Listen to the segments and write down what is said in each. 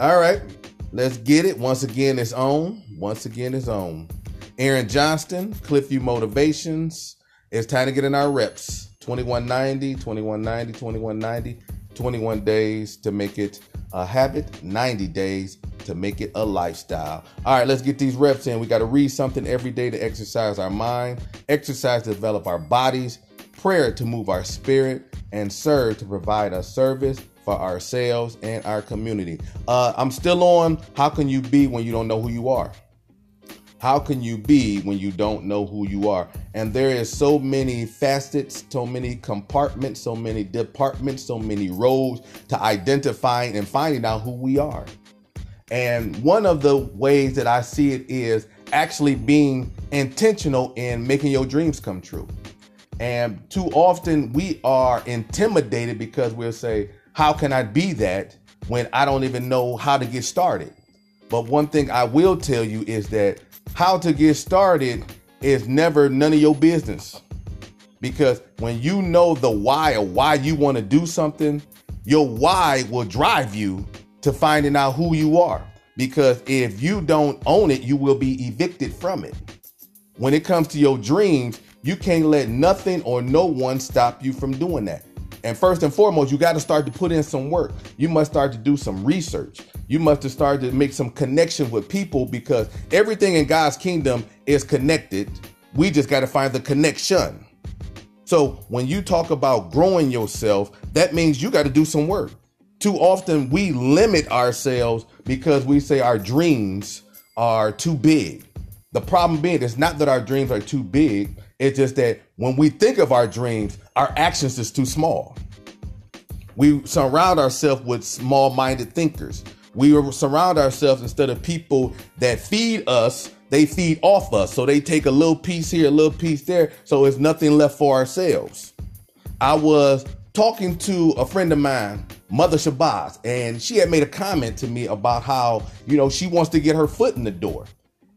All right, let's get it. Once again, it's on. Once again, it's on. Aaron Johnston, Cliffview Motivations. It's time to get in our reps. 2190, 2190, 2190, 21 days to make it a habit, 90 days to make it a lifestyle. All right, let's get these reps in. We got to read something every day to exercise our mind, exercise to develop our bodies, prayer to move our spirit, and serve to provide a service for ourselves and our community. Uh, I'm still on. How can you be when you don't know who you are? How can you be when you don't know who you are? And there is so many facets, so many compartments, so many departments, so many roles to identifying and finding out who we are. And one of the ways that I see it is actually being intentional in making your dreams come true. And too often we are intimidated because we'll say, How can I be that when I don't even know how to get started? But one thing I will tell you is that how to get started is never none of your business. Because when you know the why or why you want to do something, your why will drive you to finding out who you are. Because if you don't own it, you will be evicted from it. When it comes to your dreams, you can't let nothing or no one stop you from doing that. And first and foremost, you got to start to put in some work. You must start to do some research. You must have started to make some connection with people because everything in God's kingdom is connected. We just got to find the connection. So when you talk about growing yourself, that means you got to do some work. Too often we limit ourselves because we say our dreams are too big. The problem being is not that our dreams are too big, it's just that when we think of our dreams, our actions is too small. We surround ourselves with small-minded thinkers. We surround ourselves instead of people that feed us, they feed off us. So they take a little piece here, a little piece there, so it's nothing left for ourselves. I was talking to a friend of mine, Mother Shabazz, and she had made a comment to me about how, you know, she wants to get her foot in the door.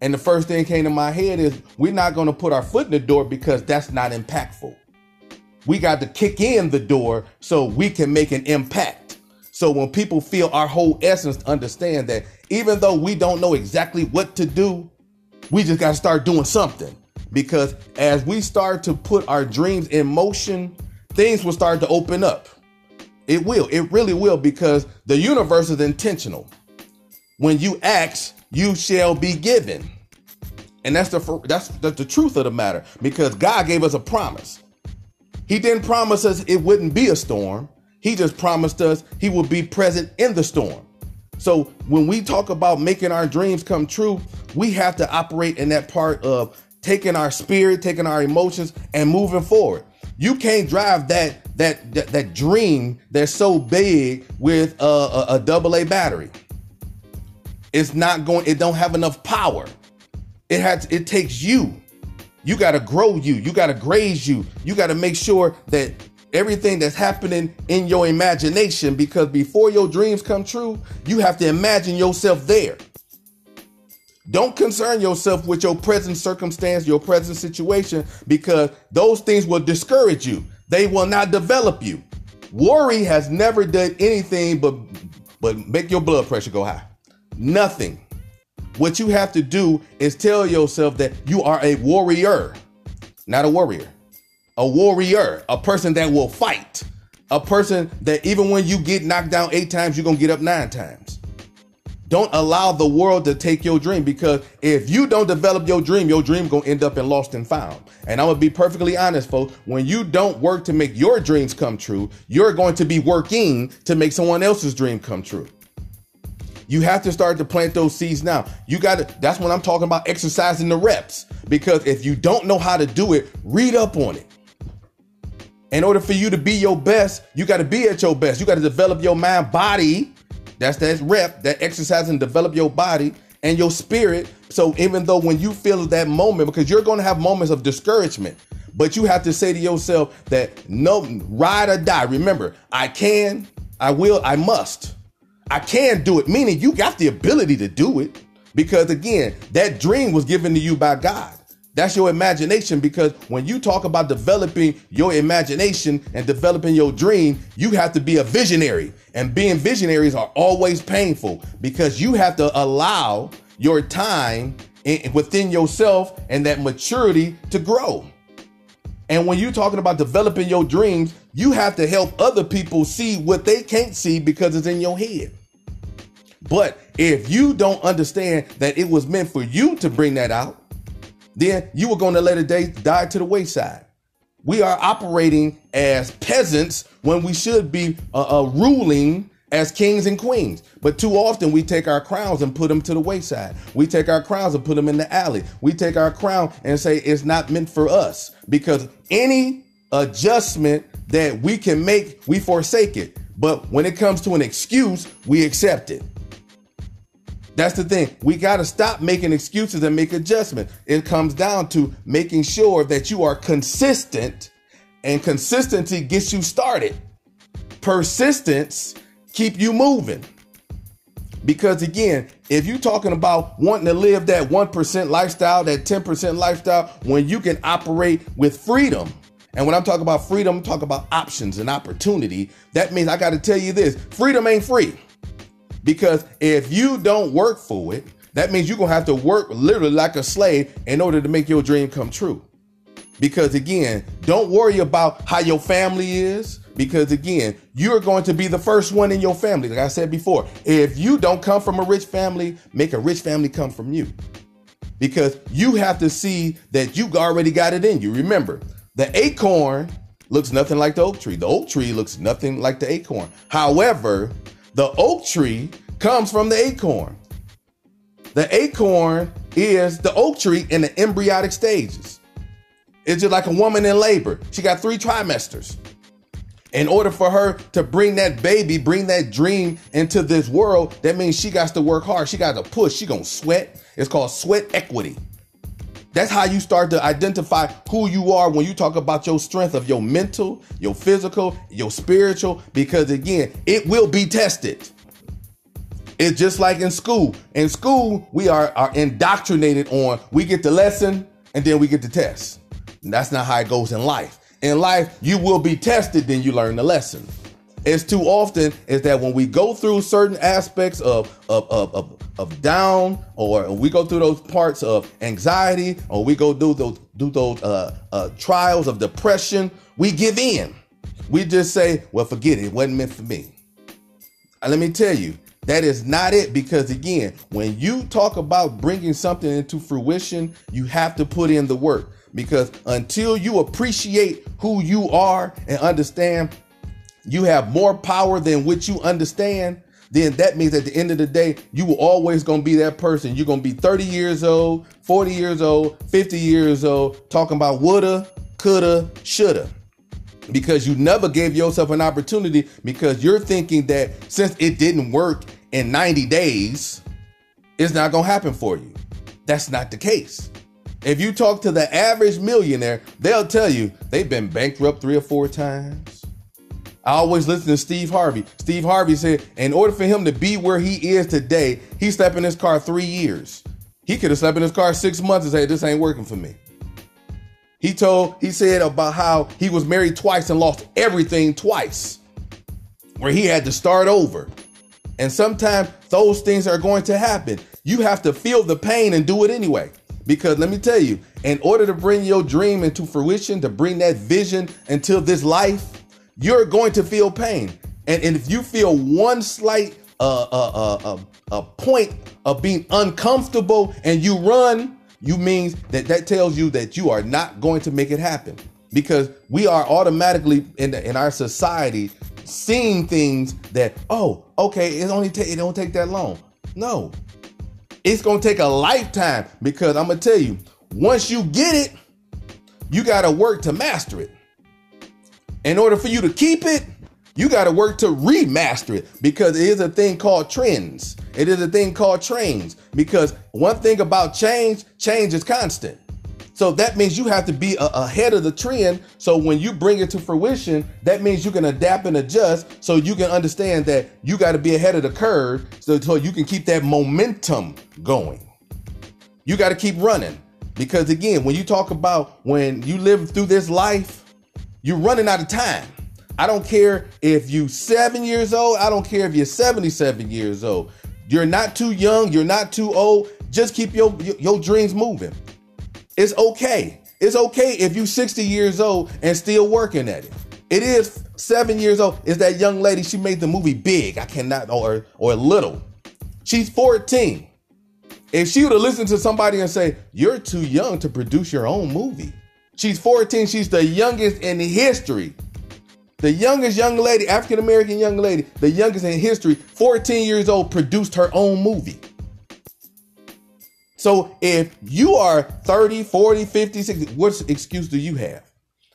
And the first thing came to my head is we're not going to put our foot in the door because that's not impactful. We got to kick in the door so we can make an impact. So when people feel our whole essence, understand that even though we don't know exactly what to do, we just got to start doing something. Because as we start to put our dreams in motion, things will start to open up. It will. It really will because the universe is intentional. When you ask, you shall be given. And that's the that's, that's the truth of the matter because God gave us a promise. He didn't promise us it wouldn't be a storm. He just promised us he would be present in the storm. So when we talk about making our dreams come true, we have to operate in that part of taking our spirit, taking our emotions and moving forward. You can't drive that that that, that dream that's so big with a, a, a double A battery. It's not going, it don't have enough power. It has it takes you. You got to grow you. You got to graze you. You got to make sure that everything that's happening in your imagination because before your dreams come true, you have to imagine yourself there. Don't concern yourself with your present circumstance, your present situation, because those things will discourage you. They will not develop you. Worry has never done anything but but make your blood pressure go high. Nothing. What you have to do is tell yourself that you are a warrior, not a warrior. A warrior, a person that will fight, a person that even when you get knocked down eight times, you're going to get up nine times. Don't allow the world to take your dream because if you don't develop your dream, your dream to end up in lost and found. And I'm to be perfectly honest, folks. When you don't work to make your dreams come true, you're going to be working to make someone else's dream come true. You have to start to plant those seeds now. You got to, that's when I'm talking about exercising the reps. Because if you don't know how to do it, read up on it. In order for you to be your best, you got to be at your best. You got to develop your mind, body. That's that rep, that exercise and develop your body and your spirit. So even though when you feel that moment, because you're going to have moments of discouragement, but you have to say to yourself that no, ride or die. Remember, I can, I will, I must. I can do it, meaning you got the ability to do it. Because again, that dream was given to you by God. That's your imagination because when you talk about developing your imagination and developing your dream, you have to be a visionary. And being visionaries are always painful because you have to allow your time in, within yourself and that maturity to grow. And when you're talking about developing your dreams, you have to help other people see what they can't see because it's in your head. But if you don't understand that it was meant for you to bring that out, then you were going to let it day die to the wayside. We are operating as peasants when we should be uh, uh, ruling as kings and queens. But too often we take our crowns and put them to the wayside. We take our crowns and put them in the alley. We take our crown and say it's not meant for us because any adjustment that we can make, we forsake it. But when it comes to an excuse, we accept it. That's the thing. We got to stop making excuses and make adjustments. It comes down to making sure that you are consistent, and consistency gets you started. Persistence keep you moving. Because again, if you're talking about wanting to live that 1% lifestyle, that 10% lifestyle, when you can operate with freedom, and when I'm talking about freedom, I'm talking about options and opportunity, that means I got to tell you this freedom ain't free. Because if you don't work for it, that means you're going to have to work literally like a slave in order to make your dream come true. Because again, don't worry about how your family is. Because again, you're going to be the first one in your family. Like I said before, if you don't come from a rich family, make a rich family come from you. Because you have to see that you already got it in you. Remember, the acorn looks nothing like the oak tree. The oak tree looks nothing like the acorn. However, the oak tree comes from the acorn. The acorn is the oak tree in the embryonic stages. It's just like a woman in labor. She got three trimesters. In order for her to bring that baby, bring that dream into this world, that means she got to work hard. She got to push. She gonna sweat. It's called sweat equity. That's how you start to identify who you are when you talk about your strength of your mental, your physical, your spiritual, because again, it will be tested. It's just like in school. In school, we are, are indoctrinated on we get the lesson and then we get the test. And that's not how it goes in life. In life, you will be tested, then you learn the lesson. It's too often is that when we go through certain aspects of of, of, of, of down, or we go through those parts of anxiety, or we go do those do those uh, uh, trials of depression, we give in. We just say, "Well, forget it. It wasn't meant for me." And let me tell you, that is not it because again, when you talk about bringing something into fruition, you have to put in the work because until you appreciate who you are and understand you have more power than what you understand, then that means at the end of the day, you will always gonna be that person. You're gonna be 30 years old, 40 years old, 50 years old, talking about woulda, coulda, shoulda. Because you never gave yourself an opportunity because you're thinking that since it didn't work in 90 days, it's not gonna happen for you. That's not the case. If you talk to the average millionaire, they'll tell you they've been bankrupt three or four times. I always listen to Steve Harvey. Steve Harvey said, in order for him to be where he is today, he slept in his car three years. He could have slept in his car six months and said, This ain't working for me. He told, he said about how he was married twice and lost everything twice, where he had to start over. And sometimes those things are going to happen. You have to feel the pain and do it anyway. Because let me tell you, in order to bring your dream into fruition, to bring that vision into this life, you're going to feel pain. And, and if you feel one slight uh, uh, uh, uh, a point of being uncomfortable and you run, you means that that tells you that you are not going to make it happen because we are automatically in the, in our society seeing things that oh okay it only take it don't take that long. No, it's gonna take a lifetime because I'm gonna tell you, once you get it, you gotta work to master it. In order for you to keep it, you gotta work to remaster it because it is a thing called trends. It is a thing called trains. Because one thing about change, change is constant. So that means you have to be a- ahead of the trend. So when you bring it to fruition, that means you can adapt and adjust so you can understand that you got to be ahead of the curve so, so you can keep that momentum going. You got to keep running. Because again, when you talk about when you live through this life, you're running out of time. I don't care if you seven years old. I don't care if you're 77 years old. You're not too young. You're not too old. Just keep your, your, dreams moving. It's okay. It's okay if you're 60 years old and still working at it. It is seven years old. Is that young lady? She made the movie big. I cannot, or or little. She's 14. If she would have listened to somebody and say, "You're too young to produce your own movie," she's 14. She's the youngest in history. The youngest young lady, African American young lady, the youngest in history, 14 years old, produced her own movie. So if you are 30, 40, 50, 60, what excuse do you have?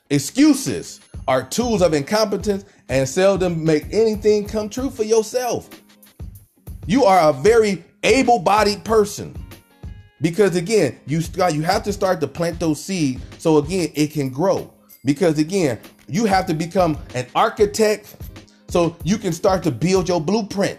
Excuses are tools of incompetence and seldom make anything come true for yourself. You are a very able-bodied person. Because again, you start, you have to start to plant those seeds so again it can grow. Because again, you have to become an architect so you can start to build your blueprint.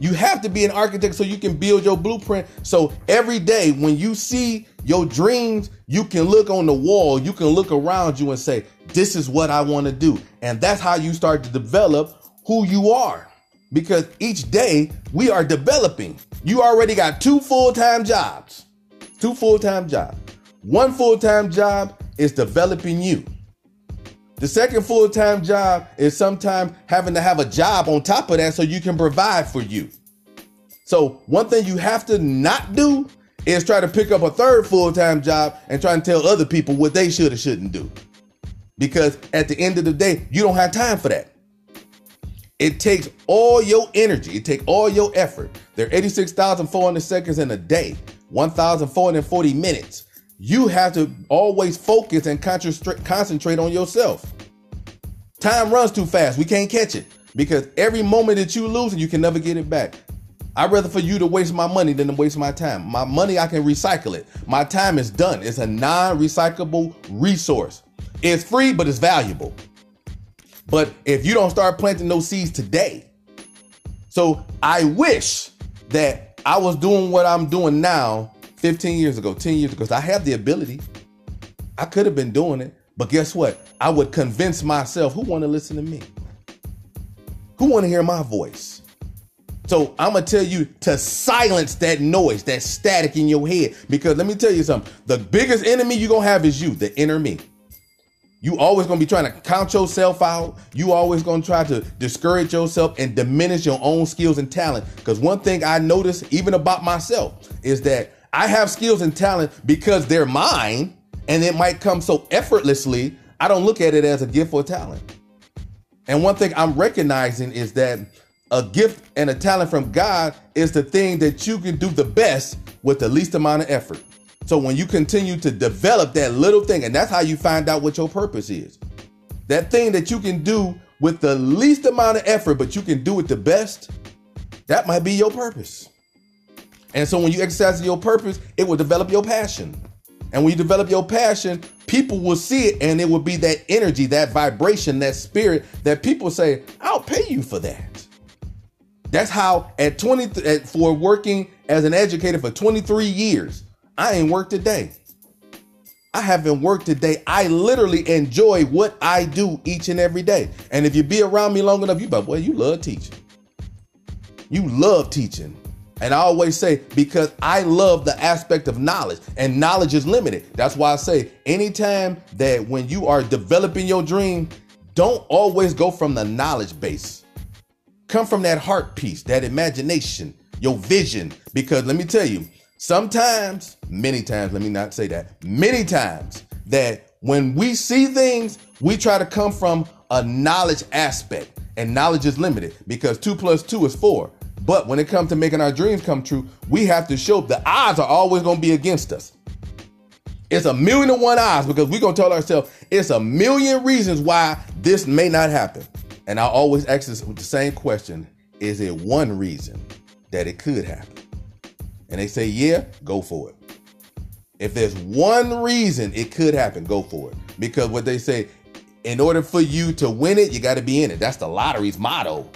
You have to be an architect so you can build your blueprint. So every day when you see your dreams, you can look on the wall, you can look around you and say, This is what I want to do. And that's how you start to develop who you are. Because each day we are developing. You already got two full time jobs. Two full time jobs. One full time job is developing you. The second full time job is sometimes having to have a job on top of that so you can provide for you. So, one thing you have to not do is try to pick up a third full time job and try and tell other people what they should or shouldn't do. Because at the end of the day, you don't have time for that. It takes all your energy, it takes all your effort. There are 86,400 seconds in a day, 1,440 minutes you have to always focus and concentrate on yourself. Time runs too fast. We can't catch it because every moment that you lose, you can never get it back. I'd rather for you to waste my money than to waste my time. My money, I can recycle it. My time is done. It's a non recyclable resource. It's free, but it's valuable. But if you don't start planting those seeds today, so I wish that I was doing what I'm doing now 15 years ago, 10 years ago. Because I have the ability. I could have been doing it, but guess what? I would convince myself who want to listen to me? Who want to hear my voice? So I'm gonna tell you to silence that noise, that static in your head. Because let me tell you something: the biggest enemy you're gonna have is you, the inner me. You always gonna be trying to count yourself out. You always gonna try to discourage yourself and diminish your own skills and talent. Because one thing I notice, even about myself, is that I have skills and talent because they're mine and it might come so effortlessly. I don't look at it as a gift or talent. And one thing I'm recognizing is that a gift and a talent from God is the thing that you can do the best with the least amount of effort. So when you continue to develop that little thing, and that's how you find out what your purpose is. That thing that you can do with the least amount of effort, but you can do it the best, that might be your purpose. And so when you exercise your purpose, it will develop your passion. And when you develop your passion, people will see it and it will be that energy, that vibration, that spirit that people say, I'll pay you for that. That's how at 20 at, for working as an educator for 23 years, I ain't worked a day. I haven't worked a day. I literally enjoy what I do each and every day. And if you be around me long enough, you but boy, you love teaching. You love teaching. And I always say, because I love the aspect of knowledge, and knowledge is limited. That's why I say, anytime that when you are developing your dream, don't always go from the knowledge base. Come from that heart piece, that imagination, your vision. Because let me tell you, sometimes, many times, let me not say that, many times, that when we see things, we try to come from a knowledge aspect, and knowledge is limited because two plus two is four. But when it comes to making our dreams come true, we have to show the odds are always going to be against us. It's a million to one odds because we're going to tell ourselves it's a million reasons why this may not happen. And I always ask this the same question Is it one reason that it could happen? And they say, Yeah, go for it. If there's one reason it could happen, go for it. Because what they say, in order for you to win it, you got to be in it. That's the lottery's motto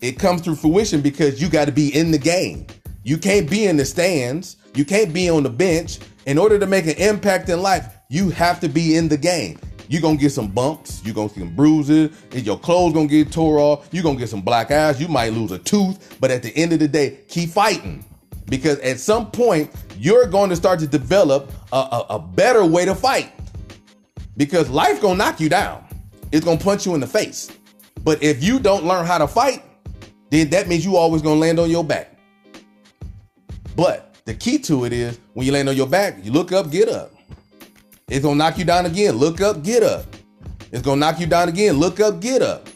it comes to fruition because you got to be in the game. You can't be in the stands. You can't be on the bench. In order to make an impact in life, you have to be in the game. You're gonna get some bumps, you're gonna get some bruises, and your clothes gonna get tore off, you're gonna get some black eyes, you might lose a tooth, but at the end of the day, keep fighting. Because at some point, you're going to start to develop a, a, a better way to fight. Because life gonna knock you down. It's gonna punch you in the face. But if you don't learn how to fight, then that means you always gonna land on your back. But the key to it is when you land on your back, you look up, get up. It's gonna knock you down again. Look up, get up. It's gonna knock you down again. Look up, get up.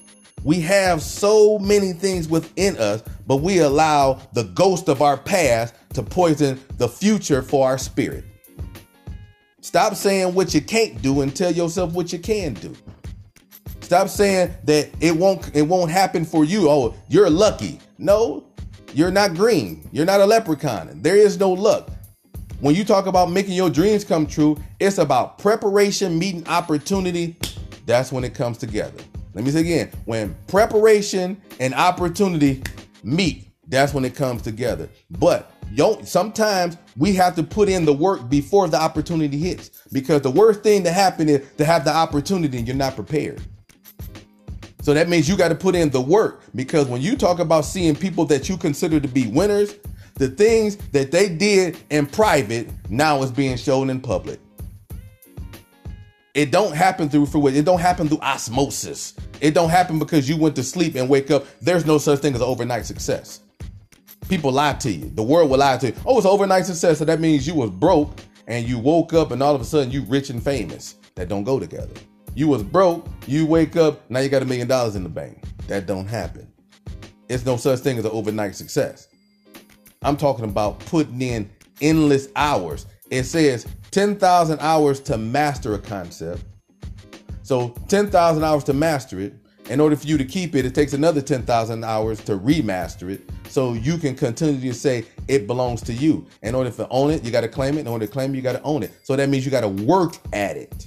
We have so many things within us, but we allow the ghost of our past to poison the future for our spirit. Stop saying what you can't do and tell yourself what you can do. Stop saying that it won't it won't happen for you. Oh, you're lucky. No, you're not green. You're not a leprechaun. There is no luck. When you talk about making your dreams come true, it's about preparation, meeting opportunity. That's when it comes together. Let me say again when preparation and opportunity meet, that's when it comes together. But sometimes we have to put in the work before the opportunity hits because the worst thing to happen is to have the opportunity and you're not prepared. So that means you got to put in the work because when you talk about seeing people that you consider to be winners, the things that they did in private now is being shown in public. It don't happen through fruition. It don't happen through osmosis. It don't happen because you went to sleep and wake up. There's no such thing as overnight success. People lie to you. The world will lie to you. Oh, it's overnight success. So that means you was broke and you woke up and all of a sudden you rich and famous. That don't go together. You was broke, you wake up, now you got a million dollars in the bank. That don't happen. It's no such thing as an overnight success. I'm talking about putting in endless hours. It says 10,000 hours to master a concept. So 10,000 hours to master it. In order for you to keep it, it takes another 10,000 hours to remaster it. So you can continue to say it belongs to you. In order to own it, you got to claim it. In order to claim it, you got to own it. So that means you got to work at it.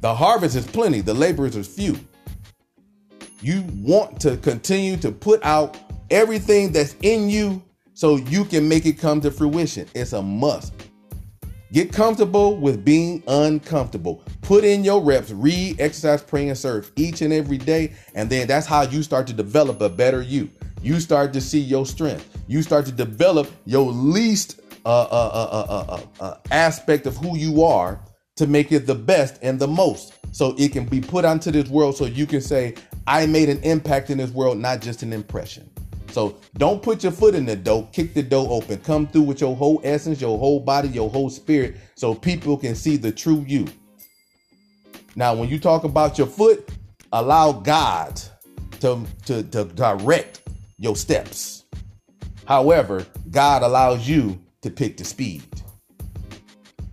The harvest is plenty, the laborers are few. You want to continue to put out everything that's in you so you can make it come to fruition. It's a must. Get comfortable with being uncomfortable. Put in your reps, read, exercise, pray, and serve each and every day. And then that's how you start to develop a better you. You start to see your strength. You start to develop your least uh, uh, uh, aspect of who you are to make it the best and the most so it can be put onto this world so you can say i made an impact in this world not just an impression so don't put your foot in the dough kick the dough open come through with your whole essence your whole body your whole spirit so people can see the true you now when you talk about your foot allow god to, to, to direct your steps however god allows you to pick the speed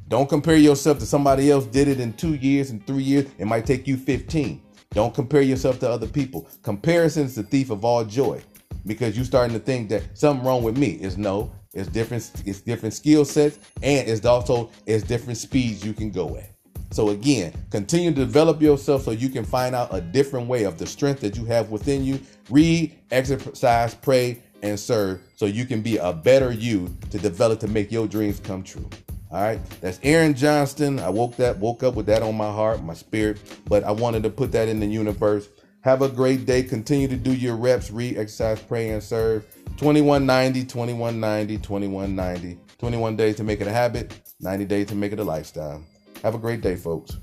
don't compare yourself to somebody else did it in two years and three years. It might take you 15. Don't compare yourself to other people. Comparison is the thief of all joy because you're starting to think that something wrong with me. Is no, it's different, it's different skill sets, and it's also it's different speeds you can go at. So again, continue to develop yourself so you can find out a different way of the strength that you have within you. Read, exercise, pray, and serve so you can be a better you to develop to make your dreams come true. All right, that's Aaron Johnston. I woke that woke up with that on my heart, my spirit, but I wanted to put that in the universe. Have a great day. Continue to do your reps, read, exercise, pray, and serve. 2190, 2190, 2190. 21 days to make it a habit, 90 days to make it a lifestyle. Have a great day, folks.